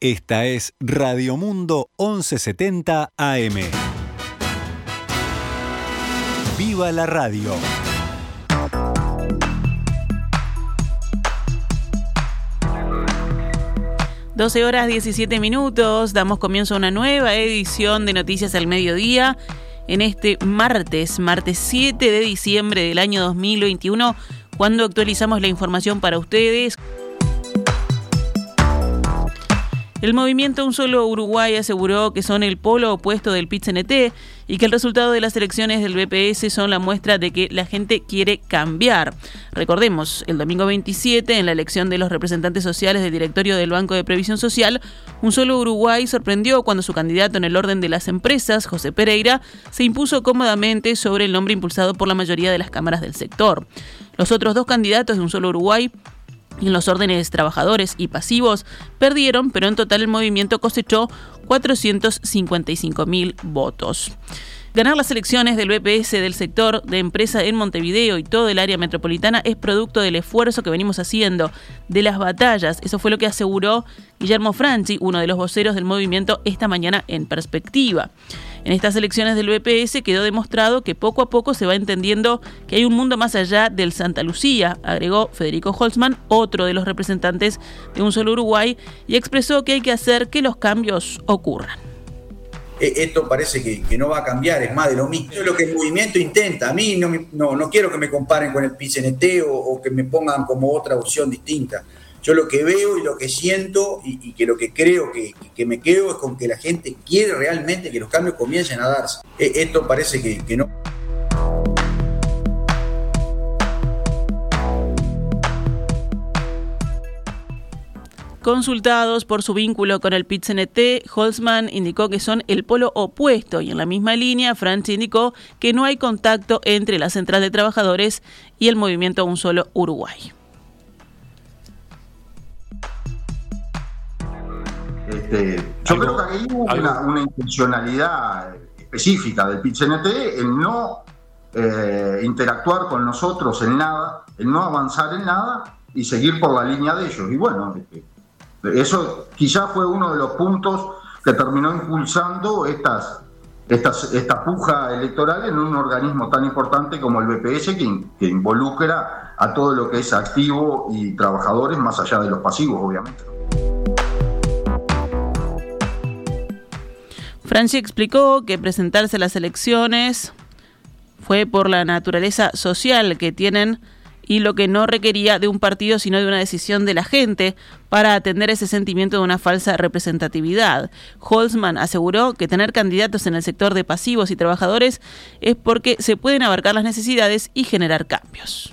Esta es Radio Mundo 1170 AM. ¡Viva la radio! ...12 horas 17 minutos... ...damos comienzo a una nueva edición de Noticias al Mediodía... ...en este martes, martes 7 de diciembre del año 2021... ...cuando actualizamos la información para ustedes... El movimiento Un Solo Uruguay aseguró que son el polo opuesto del pit y que el resultado de las elecciones del BPS son la muestra de que la gente quiere cambiar. Recordemos, el domingo 27, en la elección de los representantes sociales del directorio del Banco de Previsión Social, Un Solo Uruguay sorprendió cuando su candidato en el orden de las empresas, José Pereira, se impuso cómodamente sobre el nombre impulsado por la mayoría de las cámaras del sector. Los otros dos candidatos de Un Solo Uruguay en los órdenes trabajadores y pasivos perdieron, pero en total el movimiento cosechó 455 mil votos. Ganar las elecciones del BPS del sector de empresa en Montevideo y todo el área metropolitana es producto del esfuerzo que venimos haciendo, de las batallas. Eso fue lo que aseguró Guillermo Franchi, uno de los voceros del movimiento, esta mañana en perspectiva. En estas elecciones del BPS quedó demostrado que poco a poco se va entendiendo que hay un mundo más allá del Santa Lucía, agregó Federico Holzman, otro de los representantes de Un Solo Uruguay, y expresó que hay que hacer que los cambios ocurran e, esto parece que, no va a cambiar, es más de lo mismo. Es lo que el movimiento intenta. A mí no, no, no quiero que me comparen con el PCNT o, que me pongan como otra opción distinta. Yo lo que veo y lo que siento y, que lo que creo que, me quedo es con que la gente quiere realmente que los cambios comiencen a darse. E, esto parece que, no. Consultados por su vínculo con el PIT-CNT, Holzman indicó que son el polo opuesto y en la misma línea, Franchi indicó que no hay contacto entre la Central de Trabajadores y el movimiento Un Solo Uruguay. Este, yo creo que hay una, intencionalidad específica del PIT-CNT en no eh, interactuar con nosotros en nada, en no avanzar en nada y seguir por la línea de ellos. Y bueno, este, eso quizá fue uno de los puntos que terminó impulsando estas, estas, esta puja electoral en un organismo tan importante como el BPS que, que involucra a todo lo que es activo y trabajadores más allá de los pasivos, obviamente. Francia explicó que presentarse a las elecciones fue por la naturaleza social que tienen y lo que no requería de un partido sino de una decisión de la gente para atender ese sentimiento de una falsa representatividad. Holzman aseguró que tener candidatos en el sector de pasivos y trabajadores es porque se pueden abarcar las necesidades y generar cambios.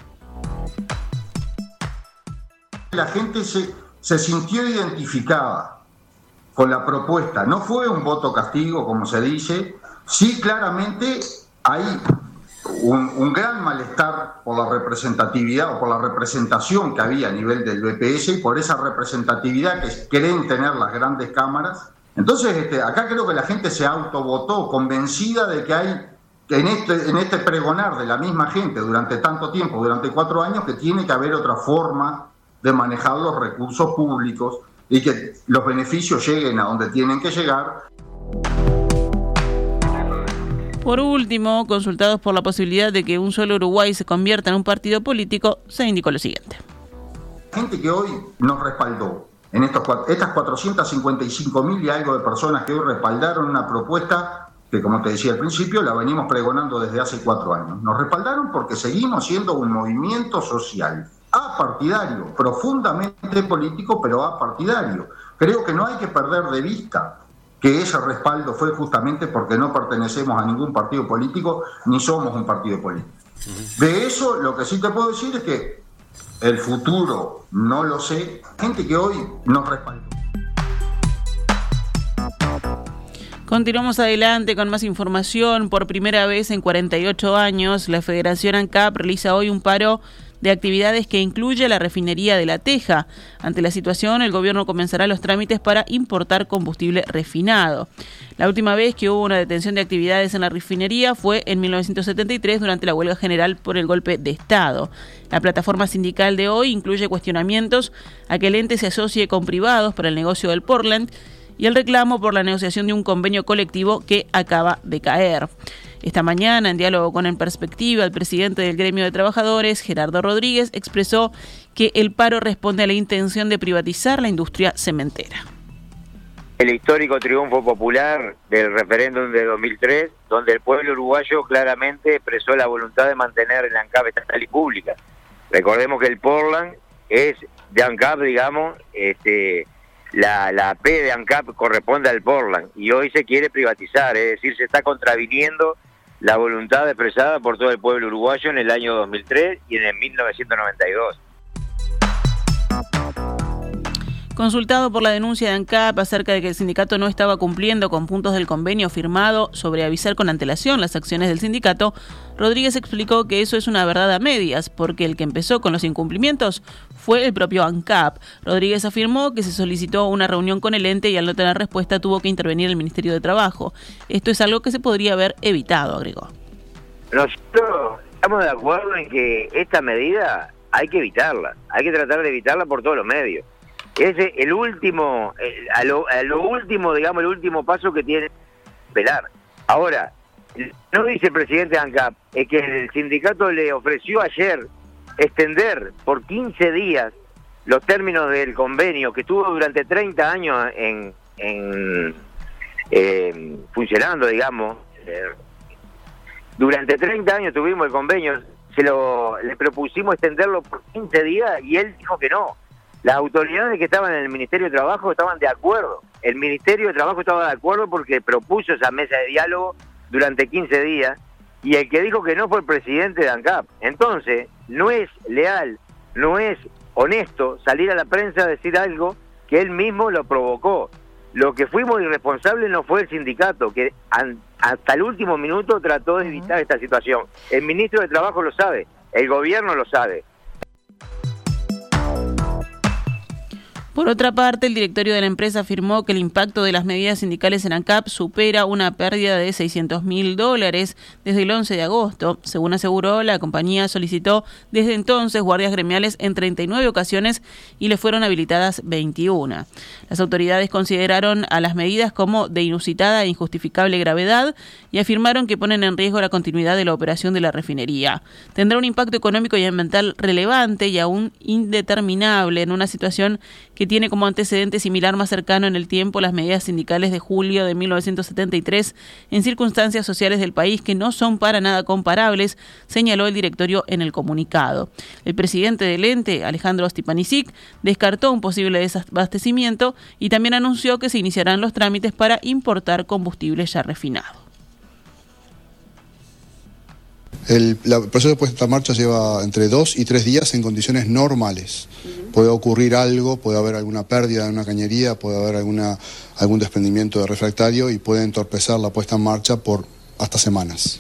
La gente se sintió identificada con la propuesta. No fue un voto castigo, como se dice. Sí, claramente hay un, gran malestar por la representatividad o por la representación que había a nivel del BPS y por esa representatividad que creen tener las grandes cámaras. Entonces, este, acá creo que la gente se autovotó convencida de que hay en este, en este pregonar de la misma gente durante tanto tiempo, durante cuatro años, que tiene que haber otra forma de manejar los recursos públicos, y que los beneficios lleguen a donde tienen que llegar. Por último, consultados por la posibilidad de que un solo Uruguay se convierta en un partido político, se indicó lo siguiente. Gente que hoy nos respaldó, en estos, estas 455 mil y algo de personas que hoy respaldaron una propuesta que, como te decía al principio, la venimos pregonando desde hace cuatro años. Nos respaldaron porque seguimos siendo un movimiento social apartidario, profundamente político, pero apartidario. Creo que no hay que perder de vista que ese respaldo fue justamente porque no pertenecemos a ningún partido político ni somos un partido político. De eso lo que sí te puedo decir es que el futuro no lo sé. Gente que hoy nos respaldó. Continuamos adelante con más información. Por primera vez en 48 años, la Federación ANCAP realiza hoy un paro de actividades que incluye la refinería de La Teja. Ante la situación, el gobierno comenzará los trámites para importar combustible refinado. La última vez que hubo una detención de actividades en la refinería fue en 1973 durante la huelga general por el golpe de Estado. La plataforma sindical de hoy incluye cuestionamientos a que el ente se asocie con privados para el negocio del Portland y el reclamo por la negociación de un convenio colectivo que acaba de caer. Esta mañana, en diálogo con En Perspectiva, el presidente del gremio de trabajadores, Gerardo Rodríguez, expresó que el paro responde a la intención de privatizar la industria cementera el histórico triunfo popular del referéndum de 2003, donde el pueblo uruguayo claramente expresó la voluntad de mantener la ANCAP estatal y pública. Recordemos que el Portland es de ANCAP, digamos, este, la, la P de ANCAP corresponde al Portland y hoy se quiere privatizar, es decir, se está contraviniendo la voluntad expresada por todo el pueblo uruguayo en el año 2003 y en el 1992. Consultado por la denuncia de ANCAP acerca de que el sindicato no estaba cumpliendo con puntos del convenio firmado sobre avisar con antelación las acciones del sindicato, Rodríguez explicó que eso es una verdad a medias, porque el que empezó con los incumplimientos fue el propio ANCAP. Rodríguez afirmó que se solicitó una reunión con el ente y al no tener respuesta tuvo que intervenir el Ministerio de Trabajo. Esto es algo que se podría haber evitado, agregó. Nosotros estamos de acuerdo en que esta medida hay que evitarla, hay que tratar de evitarla por todos los medios es el último, eh, a, lo, último, digamos, el último paso que tiene esperar. Ahora, no dice el presidente ANCAP, es que el sindicato le ofreció ayer extender por 15 días los términos del convenio que estuvo durante 30 años en, en eh, funcionando, digamos. Durante 30 años tuvimos el convenio, se lo le propusimos extenderlo por 15 días y él dijo que no las autoridades que estaban en el Ministerio de Trabajo estaban de acuerdo. El Ministerio de Trabajo estaba de acuerdo porque propuso esa mesa de diálogo durante 15 días y el que dijo que no fue el presidente de ANCAP. Entonces, no es leal, no es honesto salir a la prensa a decir algo que él mismo lo provocó. Lo que fuimos irresponsables no fue el sindicato, que hasta el último minuto trató de evitar esta situación. El ministro de Trabajo lo sabe, el gobierno lo sabe. Por otra parte, el directorio de la empresa afirmó que el impacto de las medidas sindicales en ANCAP supera una pérdida de 600 mil dólares desde el 11 de agosto. Según aseguró, la compañía solicitó desde entonces guardias gremiales en 39 ocasiones y le fueron habilitadas 21. Las autoridades consideraron a las medidas como de inusitada e injustificable gravedad y afirmaron que ponen en riesgo la continuidad de la operación de la refinería. Tendrá un impacto económico y ambiental relevante y aún indeterminable en una situación que tiene como antecedente similar más cercano en el tiempo las medidas sindicales de julio de 1973 en circunstancias sociales del país que no son para nada comparables, señaló el directorio en el comunicado. El presidente del ente, Alejandro Stipanisic, descartó un posible desabastecimiento y también anunció que se iniciarán los trámites para importar combustible ya refinado. El, proceso de puesta en marcha lleva entre dos y tres días en condiciones normales. Puede ocurrir algo, puede haber alguna pérdida de una cañería, puede haber alguna, algún desprendimiento de refractario y puede entorpecer la puesta en marcha por hasta semanas.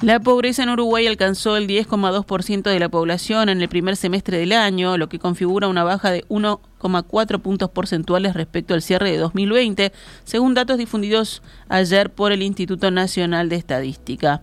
La pobreza en Uruguay alcanzó el 10,2% de la población en el primer semestre del año, lo que configura una baja de 1 cuatro puntos porcentuales respecto al cierre de 2020, según datos difundidos ayer por el Instituto Nacional de Estadística.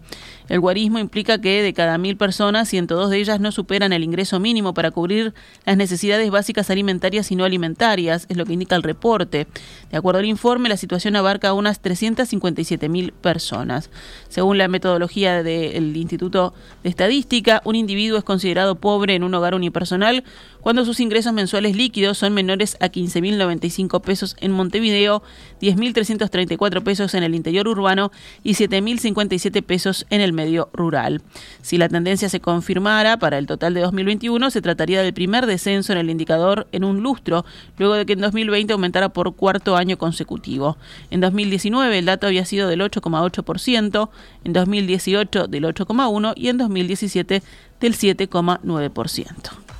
El guarismo implica que de cada mil personas, 102 de ellas no superan el ingreso mínimo para cubrir las necesidades básicas alimentarias y no alimentarias, es lo que indica el reporte. De acuerdo al informe, la situación abarca a unas 357 mil personas. Según la metodología del Instituto de Estadística, un individuo es considerado pobre en un hogar unipersonal cuando sus ingresos mensuales líquidos menores a 15.095 pesos en Montevideo, 10.334 pesos en el interior urbano y 7.057 pesos en el medio rural. Si la tendencia se confirmara para el total de 2021, se trataría del primer descenso en el indicador en un lustro, luego de que en 2020 aumentara por cuarto año consecutivo. En 2019 el dato había sido del 8,8%, en 2018 del 8,1% y en 2017 del 7,9%.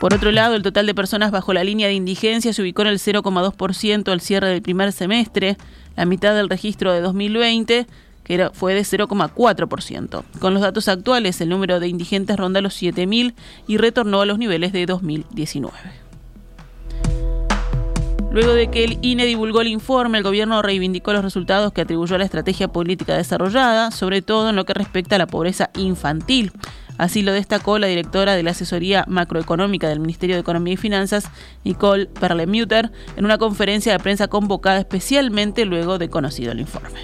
Por otro lado, el total de personas bajo la línea de indigencia se ubicó en el 0,2% al cierre del primer semestre, la mitad del registro de 2020, que fue de 0,4%. Con los datos actuales, el número de indigentes ronda los 7.000 y retornó a los niveles de 2019. Luego de que el INE divulgó el informe, el gobierno reivindicó los resultados que atribuyó a la estrategia política desarrollada, sobre todo en lo que respecta a la pobreza infantil. Así lo destacó la directora de la asesoría macroeconómica del Ministerio de Economía y Finanzas, Nicole Perlemuter, en una conferencia de prensa convocada especialmente luego de conocido el informe.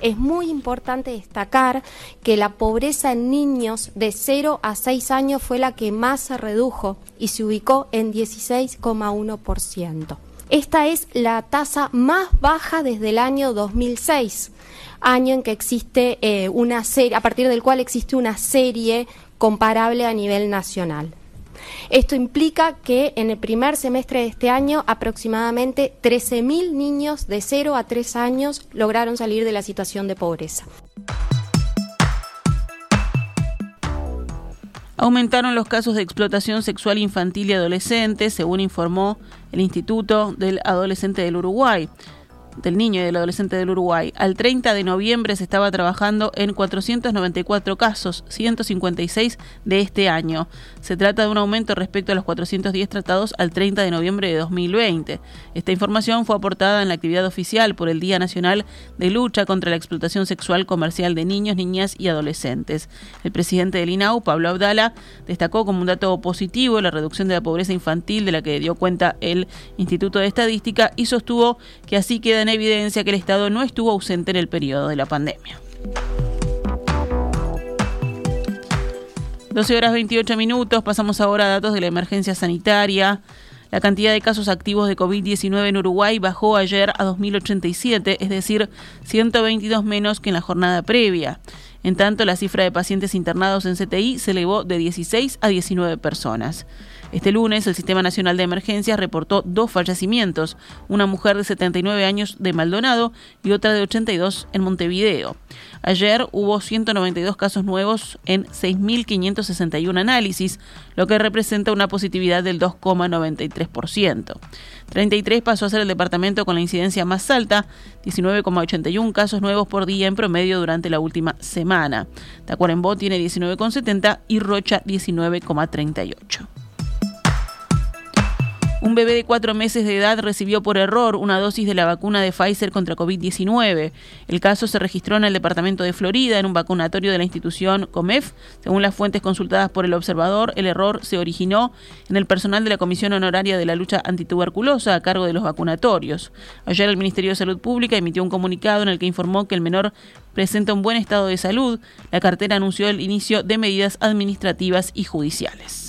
Es muy importante destacar que la pobreza en niños de 0 a 6 años fue la que más se redujo y se ubicó en 16,1%. Esta es la tasa más baja desde el año 2006, año en que existe eh, una serie, a partir del cual existe una serie comparable a nivel nacional. Esto implica que en el primer semestre de este año aproximadamente 13.000 niños de 0 a 3 años lograron salir de la situación de pobreza. Aumentaron los casos de explotación sexual infantil y adolescente, según informó el Instituto del Adolescente del Uruguay del niño y del adolescente del Uruguay. Al 30 de noviembre se estaba trabajando en 494 casos, 156 de este año. Se trata de un aumento respecto a los 410 tratados al 30 de noviembre de 2020. Esta información fue aportada en la actividad oficial por el Día Nacional de Lucha contra la Explotación Sexual Comercial de Niños, Niñas y Adolescentes. El presidente del INAU, Pablo Abdala, destacó como un dato positivo la reducción de la pobreza infantil de la que dio cuenta el Instituto de Estadística y sostuvo que así quedan evidencia que el Estado no estuvo ausente en el periodo de la pandemia. 12 horas 28 minutos, pasamos ahora a datos de la emergencia sanitaria. La cantidad de casos activos de COVID-19 en Uruguay bajó ayer a 2.087, es decir, 122 menos que en la jornada previa. En tanto, la cifra de pacientes internados en CTI se elevó de 16 a 19 personas. Este lunes, el Sistema Nacional de Emergencias reportó dos fallecimientos, una mujer de 79 años de Maldonado y otra de 82 en Montevideo. Ayer hubo 192 casos nuevos en 6.561 análisis, lo que representa una positividad del 2,93%. 33 pasó a ser el departamento con la incidencia más alta, 19,81 casos nuevos por día en promedio durante la última semana. Tacuarembó tiene 19,70 y Rocha 19,38. Un bebé de cuatro meses de edad recibió por error una dosis de la vacuna de Pfizer contra COVID-19. El caso se registró en el departamento de Florida, en un vacunatorio de la institución COMEF. Según las fuentes consultadas por el observador, el error se originó en el personal de la Comisión Honoraria de la Lucha Antituberculosa a cargo de los vacunatorios. Ayer el Ministerio de Salud Pública emitió un comunicado en el que informó que el menor presenta un buen estado de salud. La cartera anunció el inicio de medidas administrativas y judiciales.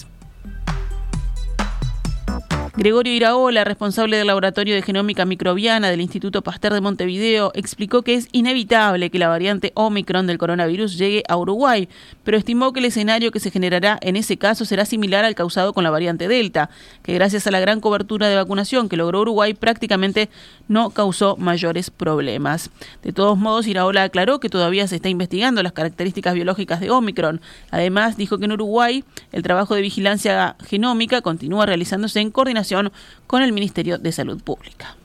Gregorio Iraola, responsable del Laboratorio de Genómica Microbiana del Instituto Pasteur de Montevideo, explicó que es inevitable que la variante Omicron del coronavirus llegue a Uruguay, pero estimó que el escenario que se generará en ese caso será similar al causado con la variante Delta, que gracias a la gran cobertura de vacunación que logró Uruguay prácticamente no causó mayores problemas. De todos modos, Iraola aclaró que todavía se está investigando las características biológicas de Omicron. Además, dijo que en Uruguay el trabajo de vigilancia genómica continúa realizándose en coordinación con el Ministerio de Salud Pública.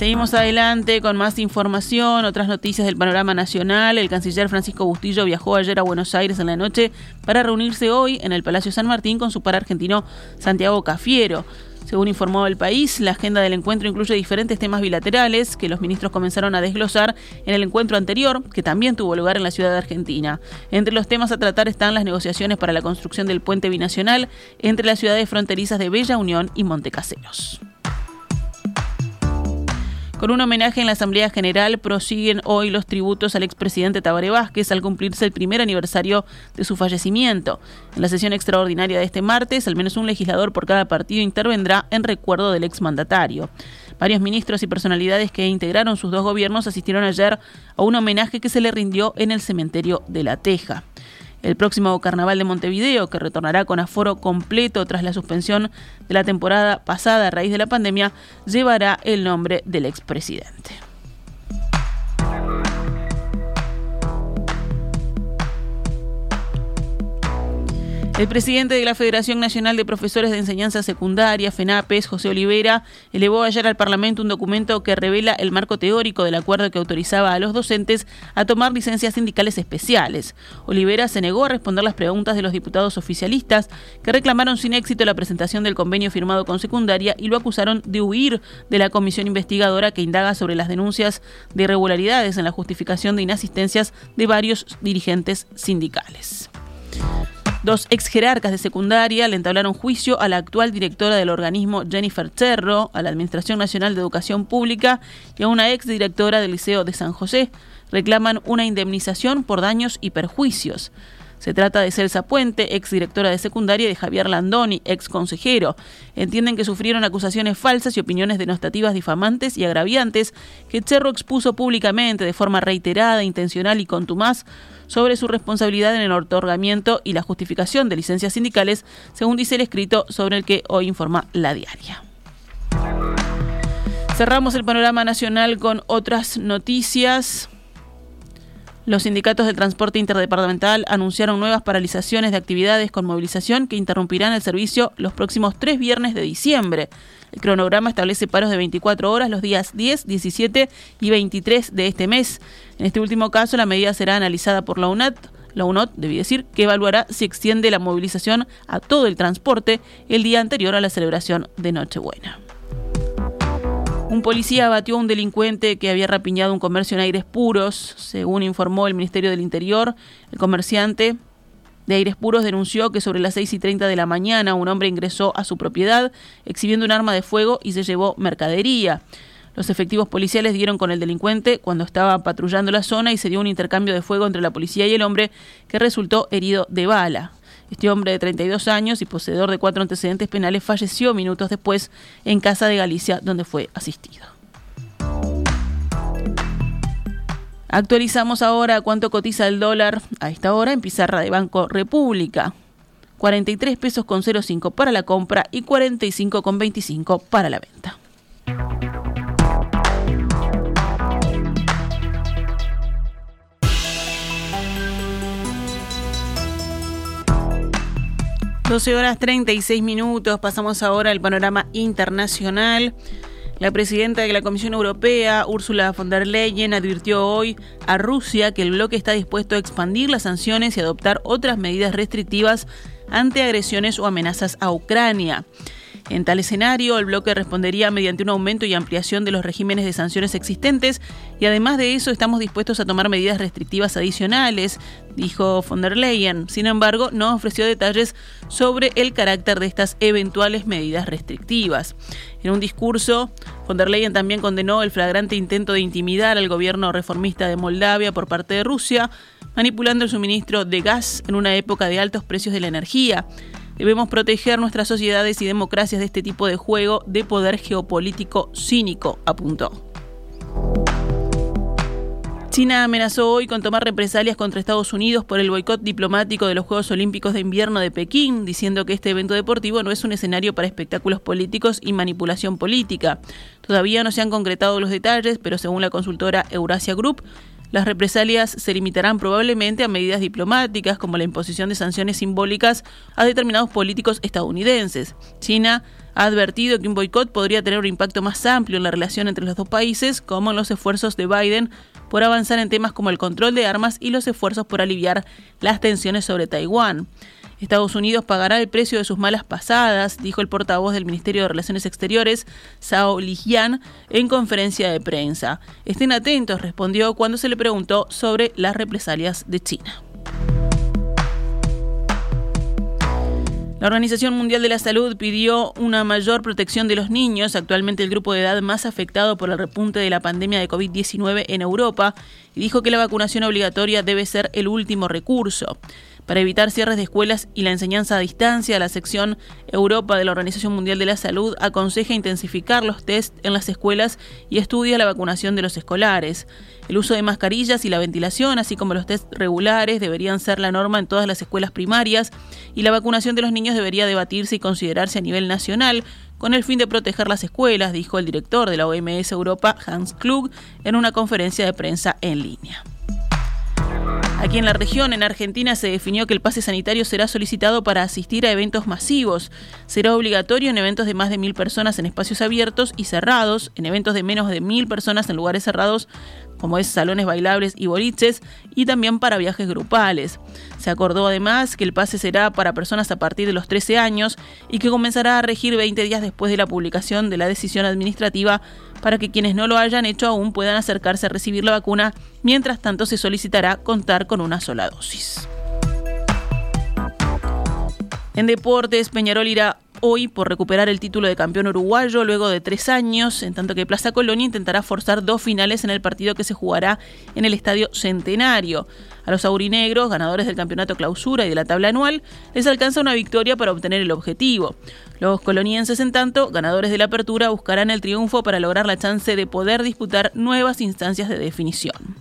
Seguimos adelante con más información, otras noticias del panorama nacional. El canciller Francisco Bustillo viajó ayer a Buenos Aires en la noche para reunirse hoy en el Palacio San Martín con su par argentino Santiago Cafiero. Según informó el país, la agenda del encuentro incluye diferentes temas bilaterales que los ministros comenzaron a desglosar en el encuentro anterior, que también tuvo lugar en la ciudad de Argentina. Entre los temas a tratar están las negociaciones para la construcción del puente binacional entre las ciudades fronterizas de Bella Unión y Montecaseros. Con un homenaje en la Asamblea General prosiguen hoy los tributos al expresidente Tabaré Vázquez al cumplirse el primer aniversario de su fallecimiento. En la sesión extraordinaria de este martes, al menos un legislador por cada partido intervendrá en recuerdo del exmandatario. Varios ministros y personalidades que integraron sus dos gobiernos asistieron ayer a un homenaje que se le rindió en el cementerio de La Teja. El próximo Carnaval de Montevideo, que retornará con aforo completo tras la suspensión de la temporada pasada a raíz de la pandemia, llevará el nombre del expresidente. El presidente de la Federación Nacional de Profesores de Enseñanza Secundaria, FENAPES, José Olivera, elevó ayer al Parlamento un documento que revela el marco teórico del acuerdo que autorizaba a los docentes a tomar licencias sindicales especiales. Olivera se negó a responder las preguntas de los diputados oficialistas que reclamaron sin éxito la presentación del convenio firmado con secundaria y lo acusaron de huir de la comisión investigadora que indaga sobre las denuncias de irregularidades en la justificación de inasistencias de varios dirigentes sindicales. Dos ex jerarcas de secundaria le entablaron juicio a la actual directora del organismo Jennifer Cerro, a la Administración Nacional de Educación Pública y a una ex directora del Liceo de San José. Reclaman una indemnización por daños y perjuicios. Se trata de Celsa Puente, ex directora de secundaria, y de Javier Landoni, ex consejero. Entienden que sufrieron acusaciones falsas y opiniones denostativas difamantes y agraviantes que Cerro expuso públicamente de forma reiterada, intencional y contumaz sobre su responsabilidad en el otorgamiento y la justificación de licencias sindicales, según dice el escrito sobre el que hoy informa la diaria. Cerramos el panorama nacional con otras noticias. Los sindicatos del transporte interdepartamental anunciaron nuevas paralizaciones de actividades con movilización que interrumpirán el servicio los próximos tres viernes de diciembre. El cronograma establece paros de 24 horas los días 10, 17 y 23 de este mes. En este último caso, la medida será analizada por la UNAT. La UNOT, debí decir, que evaluará si extiende la movilización a todo el transporte el día anterior a la celebración de Nochebuena. Un policía abatió a un delincuente que había rapiñado un comercio en aires puros, según informó el Ministerio del Interior. El comerciante de Aires Puros denunció que sobre las 6 y 30 de la mañana un hombre ingresó a su propiedad exhibiendo un arma de fuego y se llevó mercadería. Los efectivos policiales dieron con el delincuente cuando estaba patrullando la zona y se dio un intercambio de fuego entre la policía y el hombre que resultó herido de bala. Este hombre de 32 años y poseedor de cuatro antecedentes penales falleció minutos después en casa de Galicia, donde fue asistido. Actualizamos ahora cuánto cotiza el dólar a esta hora en pizarra de Banco República. 43 pesos con 05 para la compra y 45 con 25 para la venta. 12 horas 36 minutos, pasamos ahora al panorama internacional. La presidenta de la Comisión Europea, Ursula von der Leyen, advirtió hoy a Rusia que el bloque está dispuesto a expandir las sanciones y adoptar otras medidas restrictivas ante agresiones o amenazas a Ucrania. En tal escenario, el bloque respondería mediante un aumento y ampliación de los regímenes de sanciones existentes y además de eso estamos dispuestos a tomar medidas restrictivas adicionales, dijo von der Leyen. Sin embargo, no ofreció detalles sobre el carácter de estas eventuales medidas restrictivas. En un discurso, von der Leyen también condenó el flagrante intento de intimidar al gobierno reformista de Moldavia por parte de Rusia, manipulando el suministro de gas en una época de altos precios de la energía. Debemos proteger nuestras sociedades y democracias de este tipo de juego de poder geopolítico cínico, apuntó. China amenazó hoy con tomar represalias contra Estados Unidos por el boicot diplomático de los Juegos Olímpicos de Invierno de Pekín, diciendo que este evento deportivo no es un escenario para espectáculos políticos y manipulación política. Todavía no se han concretado los detalles, pero según la consultora Eurasia Group, las represalias se limitarán probablemente a medidas diplomáticas como la imposición de sanciones simbólicas a determinados políticos estadounidenses. China ha advertido que un boicot podría tener un impacto más amplio en la relación entre los dos países, como en los esfuerzos de Biden por avanzar en temas como el control de armas y los esfuerzos por aliviar las tensiones sobre Taiwán. Estados Unidos pagará el precio de sus malas pasadas, dijo el portavoz del Ministerio de Relaciones Exteriores, Sao Lijian, en conferencia de prensa. Estén atentos, respondió cuando se le preguntó sobre las represalias de China. La Organización Mundial de la Salud pidió una mayor protección de los niños, actualmente el grupo de edad más afectado por el repunte de la pandemia de COVID-19 en Europa, y dijo que la vacunación obligatoria debe ser el último recurso. Para evitar cierres de escuelas y la enseñanza a distancia, la sección Europa de la Organización Mundial de la Salud aconseja intensificar los test en las escuelas y estudia la vacunación de los escolares. El uso de mascarillas y la ventilación, así como los test regulares, deberían ser la norma en todas las escuelas primarias y la vacunación de los niños debería debatirse y considerarse a nivel nacional con el fin de proteger las escuelas, dijo el director de la OMS Europa, Hans Klug, en una conferencia de prensa en línea. Aquí en la región, en Argentina, se definió que el pase sanitario será solicitado para asistir a eventos masivos. Será obligatorio en eventos de más de mil personas en espacios abiertos y cerrados, en eventos de menos de mil personas en lugares cerrados como es salones bailables y boliches, y también para viajes grupales. Se acordó además que el pase será para personas a partir de los 13 años y que comenzará a regir 20 días después de la publicación de la decisión administrativa para que quienes no lo hayan hecho aún puedan acercarse a recibir la vacuna, mientras tanto se solicitará contar con una sola dosis. En deportes, Peñarol irá hoy por recuperar el título de campeón uruguayo luego de tres años, en tanto que Plaza Colonia intentará forzar dos finales en el partido que se jugará en el Estadio Centenario. A los aurinegros, ganadores del campeonato clausura y de la tabla anual, les alcanza una victoria para obtener el objetivo. Los colonienses, en tanto, ganadores de la apertura, buscarán el triunfo para lograr la chance de poder disputar nuevas instancias de definición.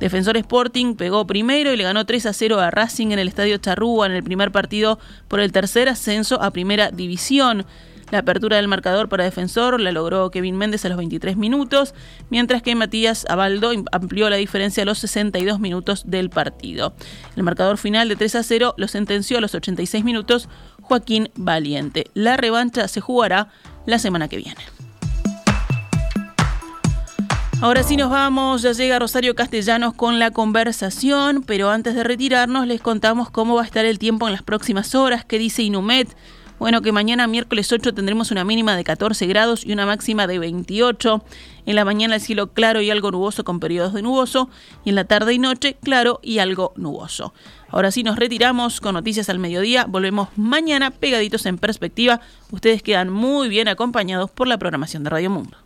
Defensor Sporting pegó primero y le ganó 3 a 0 a Racing en el Estadio Charrúa en el primer partido por el tercer ascenso a Primera División. La apertura del marcador para Defensor la logró Kevin Méndez a los 23 minutos, mientras que Matías Abaldo amplió la diferencia a los 62 minutos del partido. El marcador final de 3 a 0 lo sentenció a los 86 minutos Joaquín Valiente. La revancha se jugará la semana que viene. Ahora sí nos vamos, ya llega Rosario Castellanos con la conversación, pero antes de retirarnos les contamos cómo va a estar el tiempo en las próximas horas, qué dice Inumet. Bueno, que mañana miércoles 8 tendremos una mínima de 14 grados y una máxima de 28. En la mañana el cielo claro y algo nuboso con periodos de nuboso. Y en la tarde y noche claro y algo nuboso. Ahora sí nos retiramos con noticias al mediodía. Volvemos mañana pegaditos en perspectiva. Ustedes quedan muy bien acompañados por la programación de Radio Mundo.